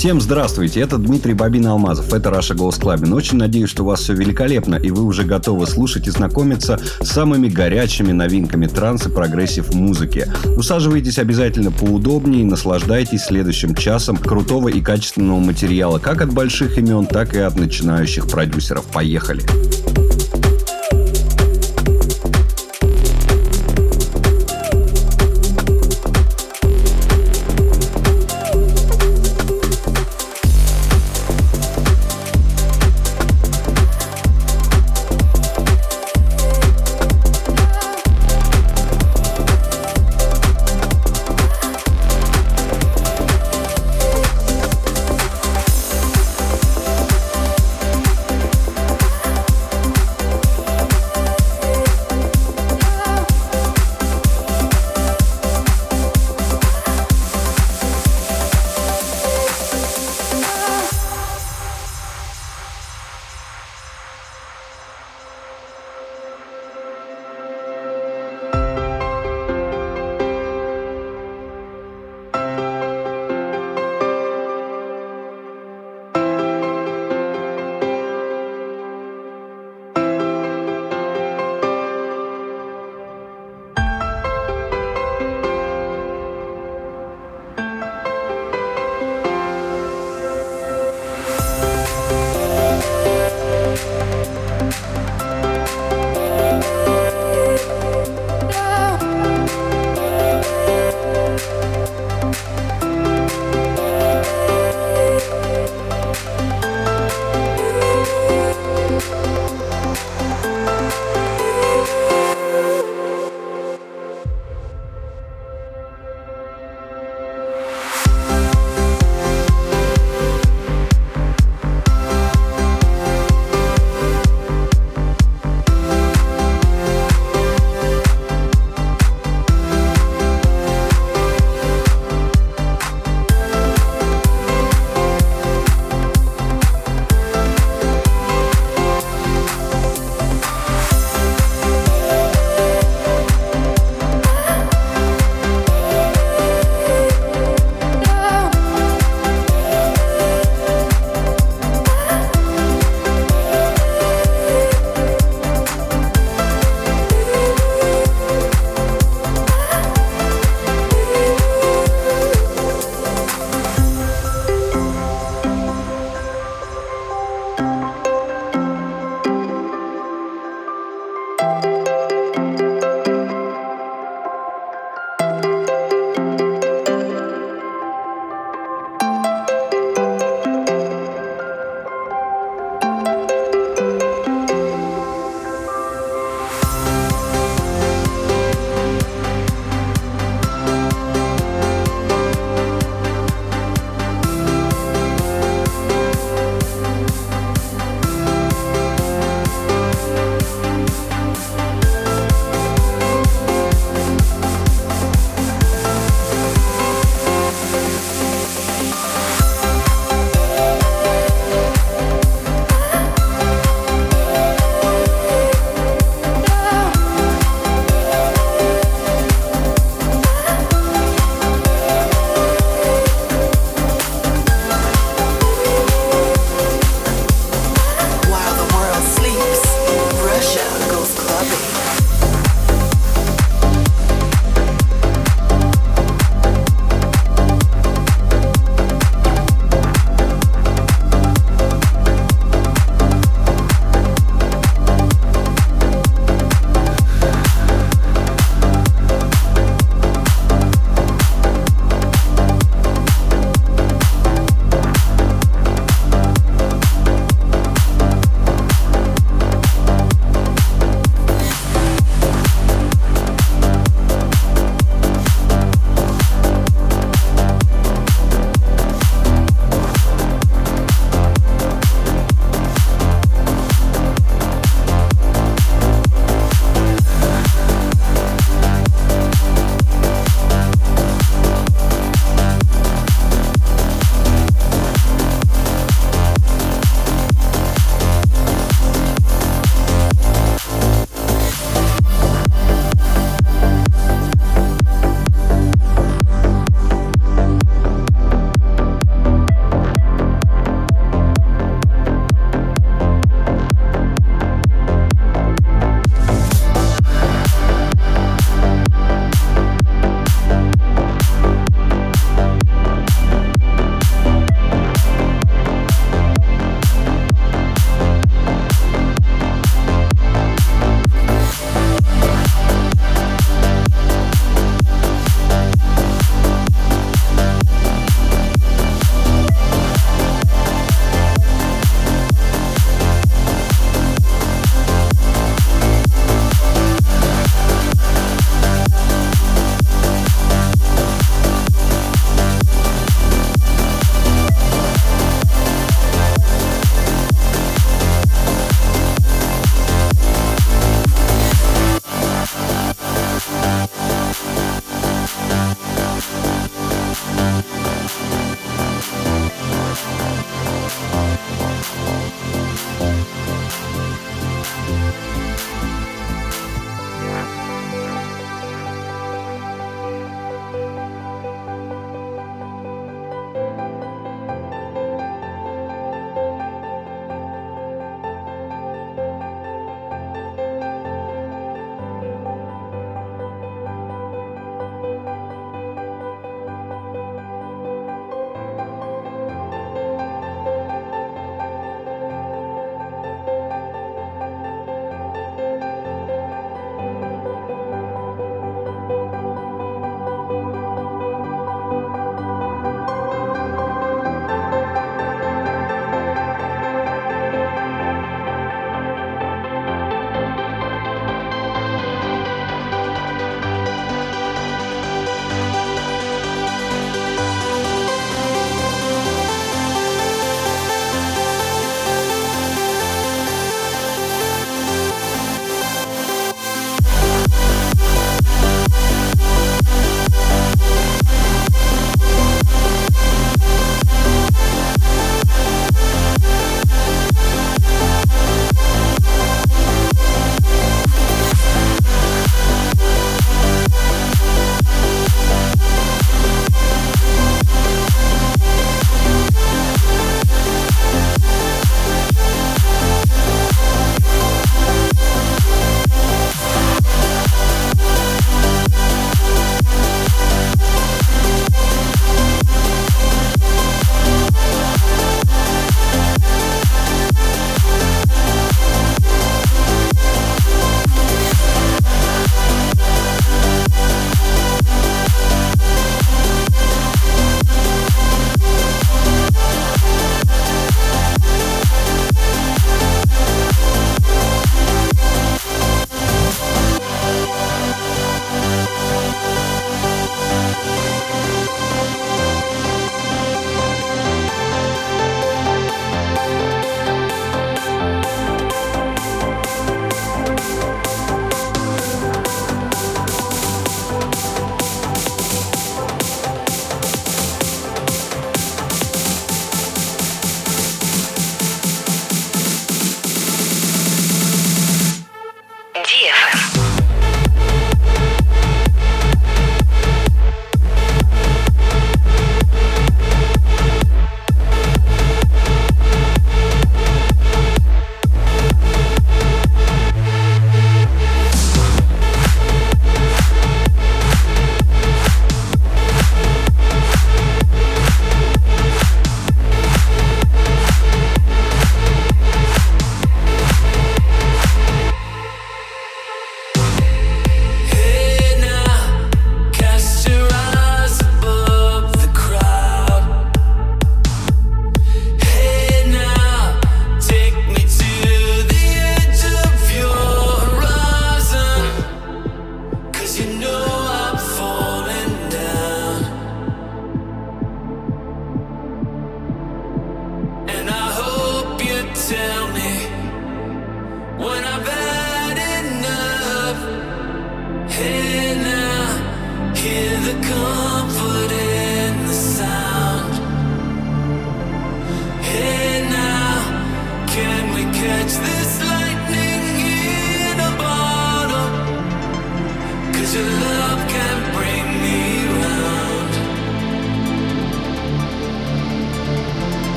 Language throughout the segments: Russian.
Всем здравствуйте, это Дмитрий Bobina Алмазов, это Russia Goes Clubbing. Очень надеюсь, что у вас все великолепно, и вы уже готовы слушать и знакомиться с самыми горячими новинками транс и progressive музыки. Усаживайтесь обязательно поудобнее и наслаждайтесь следующим часом крутого и качественного материала как от больших имен, так и от начинающих продюсеров. Поехали! Поехали!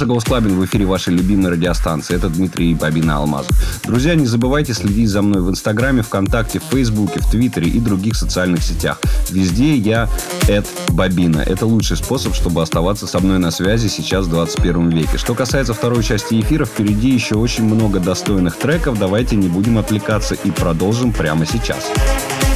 Раша Голос Клабин в эфире вашей любимой радиостанции. Это Дмитрий Бабина Алмазов. Друзья, не забывайте следить за мной в Инстаграме, ВКонтакте, в Фейсбуке, в Твиттере и других социальных сетях. Везде я Эд Бабина. Это лучший способ, чтобы оставаться со мной на связи сейчас в 21 веке. Что касается второй части эфира, впереди еще очень много достойных треков. Давайте не будем отвлекаться и продолжим прямо сейчас. Сейчас.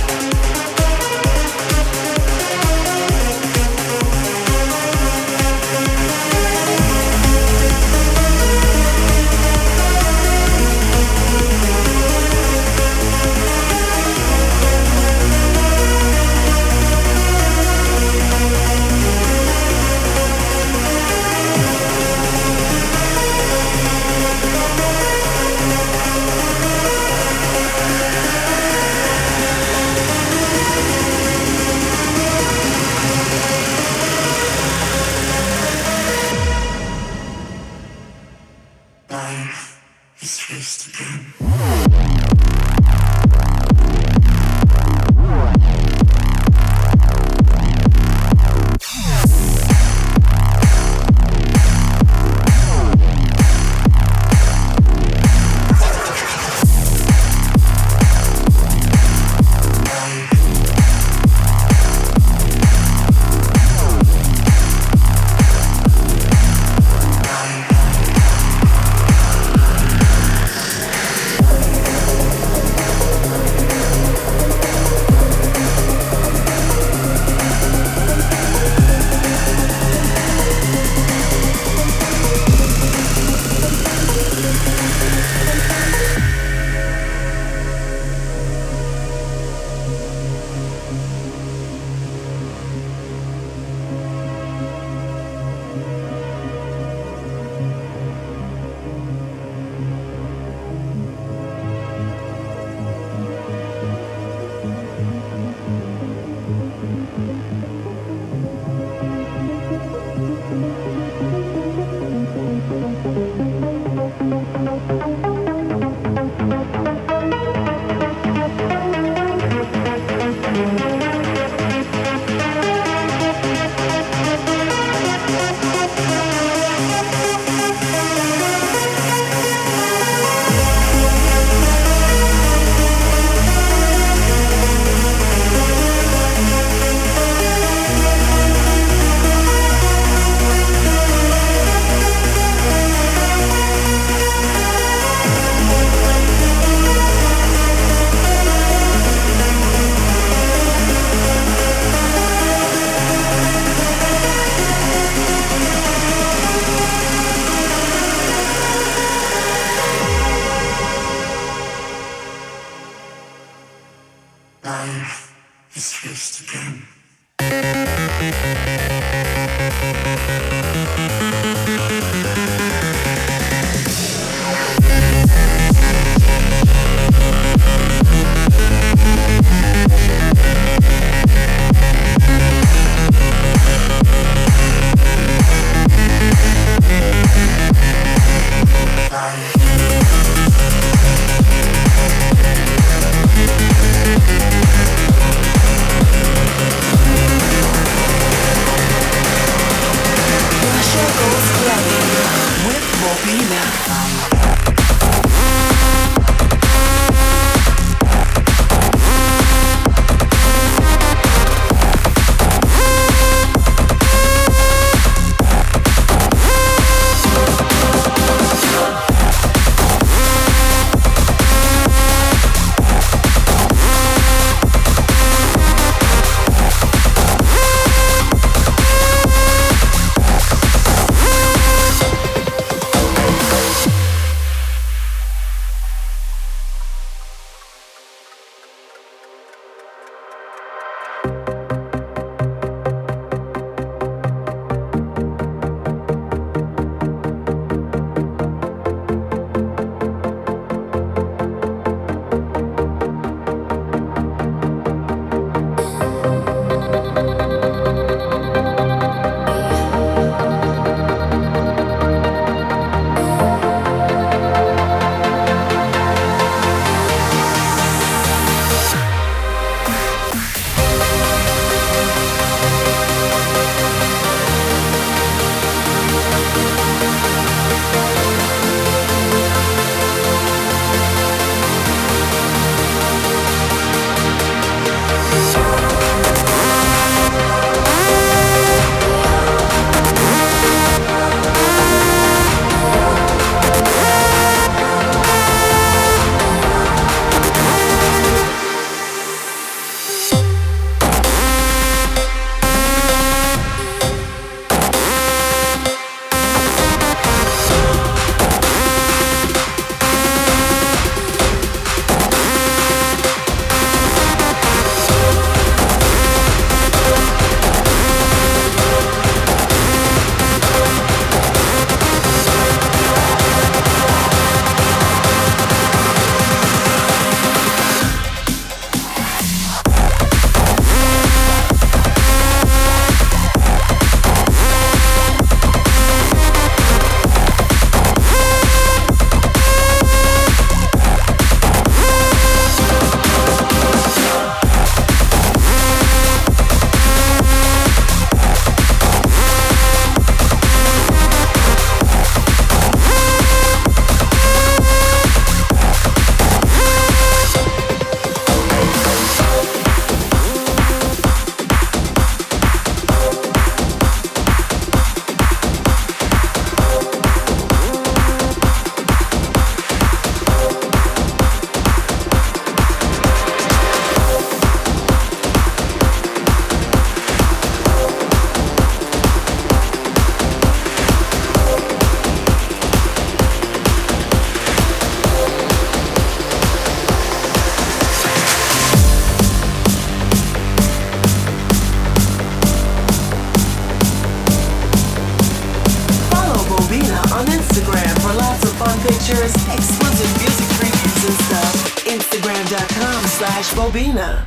Paris, exclusive music previews and stuff. Instagram.com slash Bobina.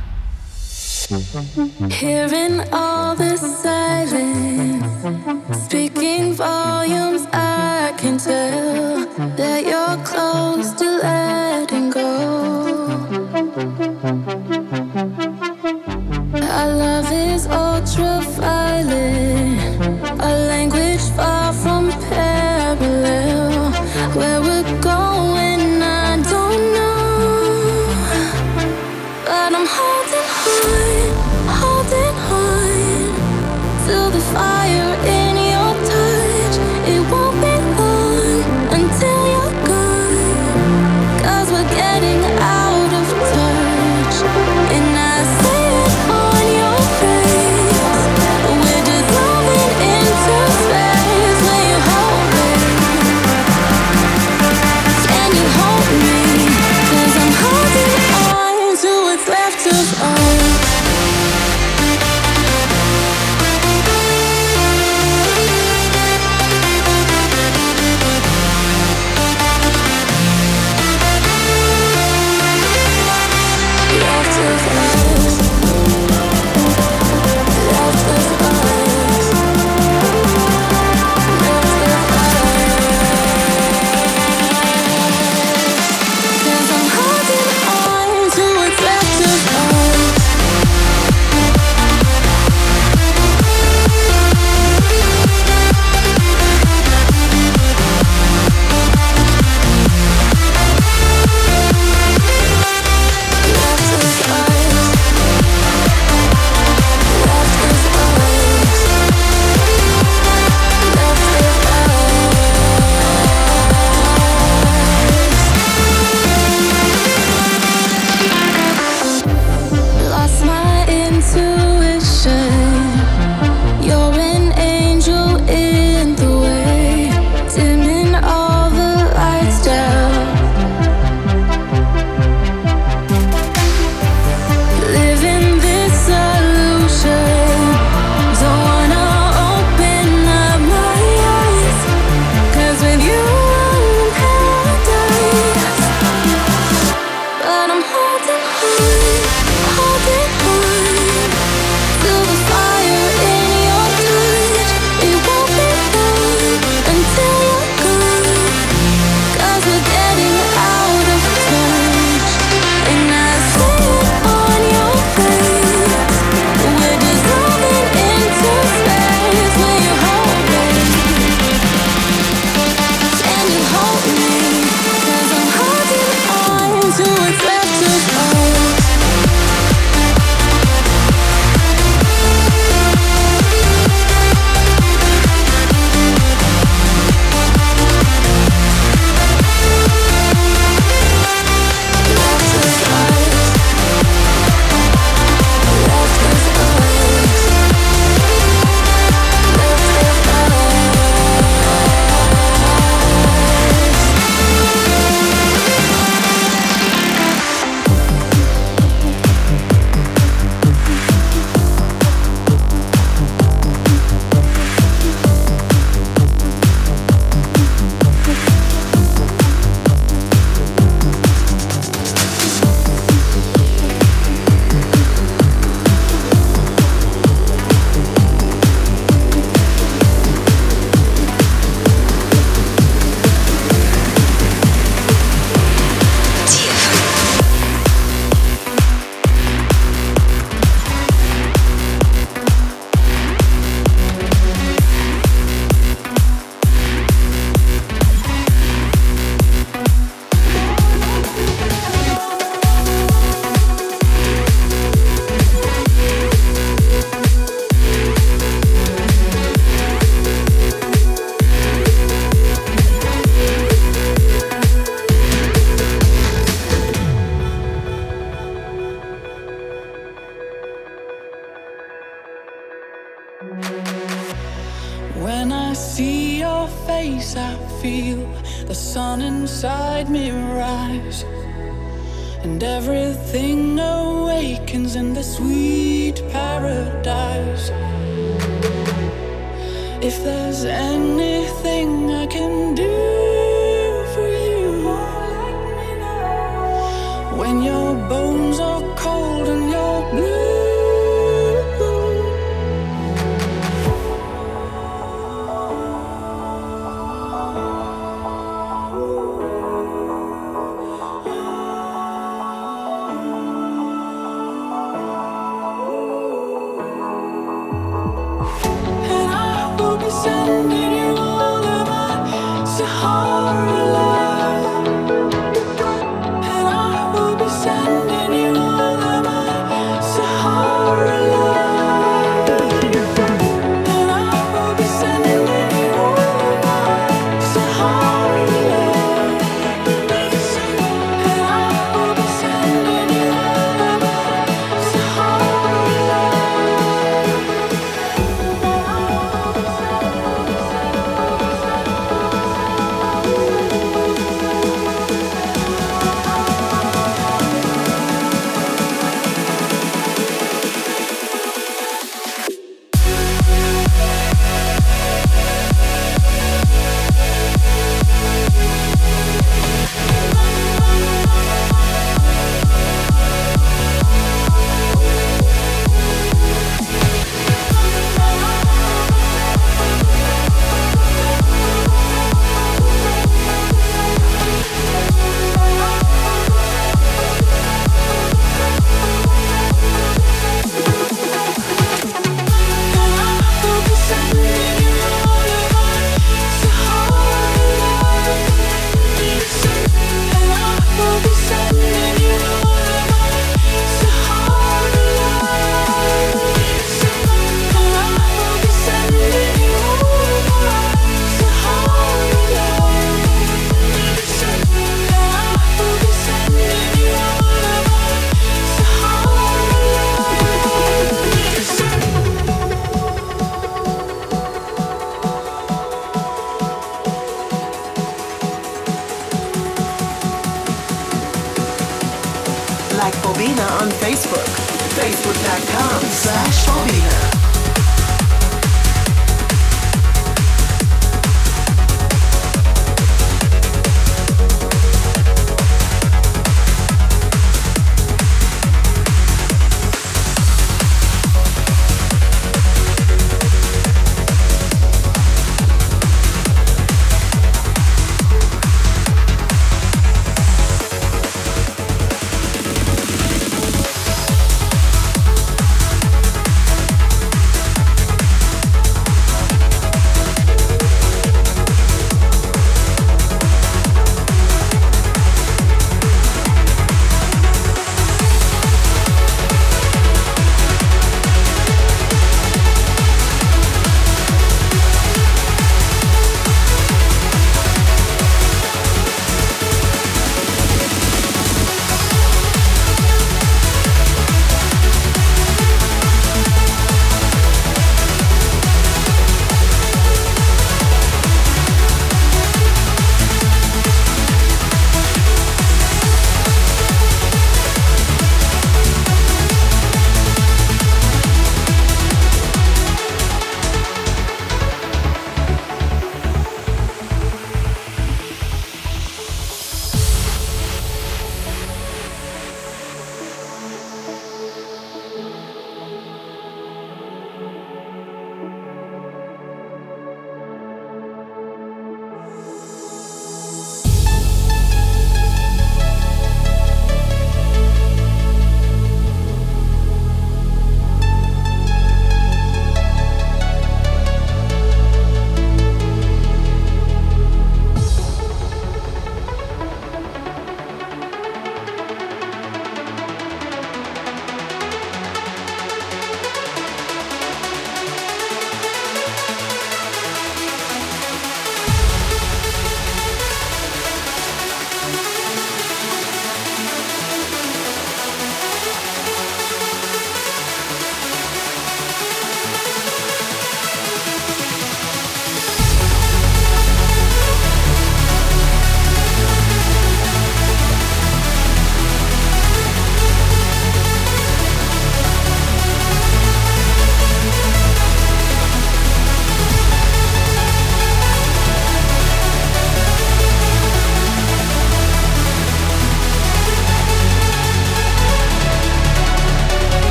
Hearing all this silence, speaking volumes, I can tell that you're close to letting go.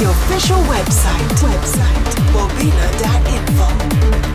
the official website, website, bobina.info.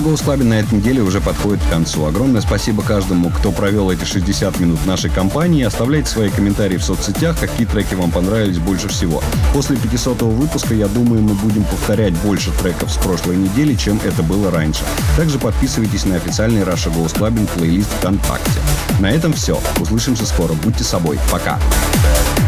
Goes Clubbing на этой неделе уже подходит к концу. Огромное спасибо каждому, кто провел эти 60 минут нашей компании. Оставляйте свои комментарии в соцсетях, какие треки вам понравились больше всего. После 500 выпуска, я думаю, мы будем повторять больше треков с прошлой недели, чем это было раньше. Также подписывайтесь на официальный Раша Goes Clubbing плейлист ВКонтакте. На этом все. Услышимся скоро. Будьте собой. Пока. Listen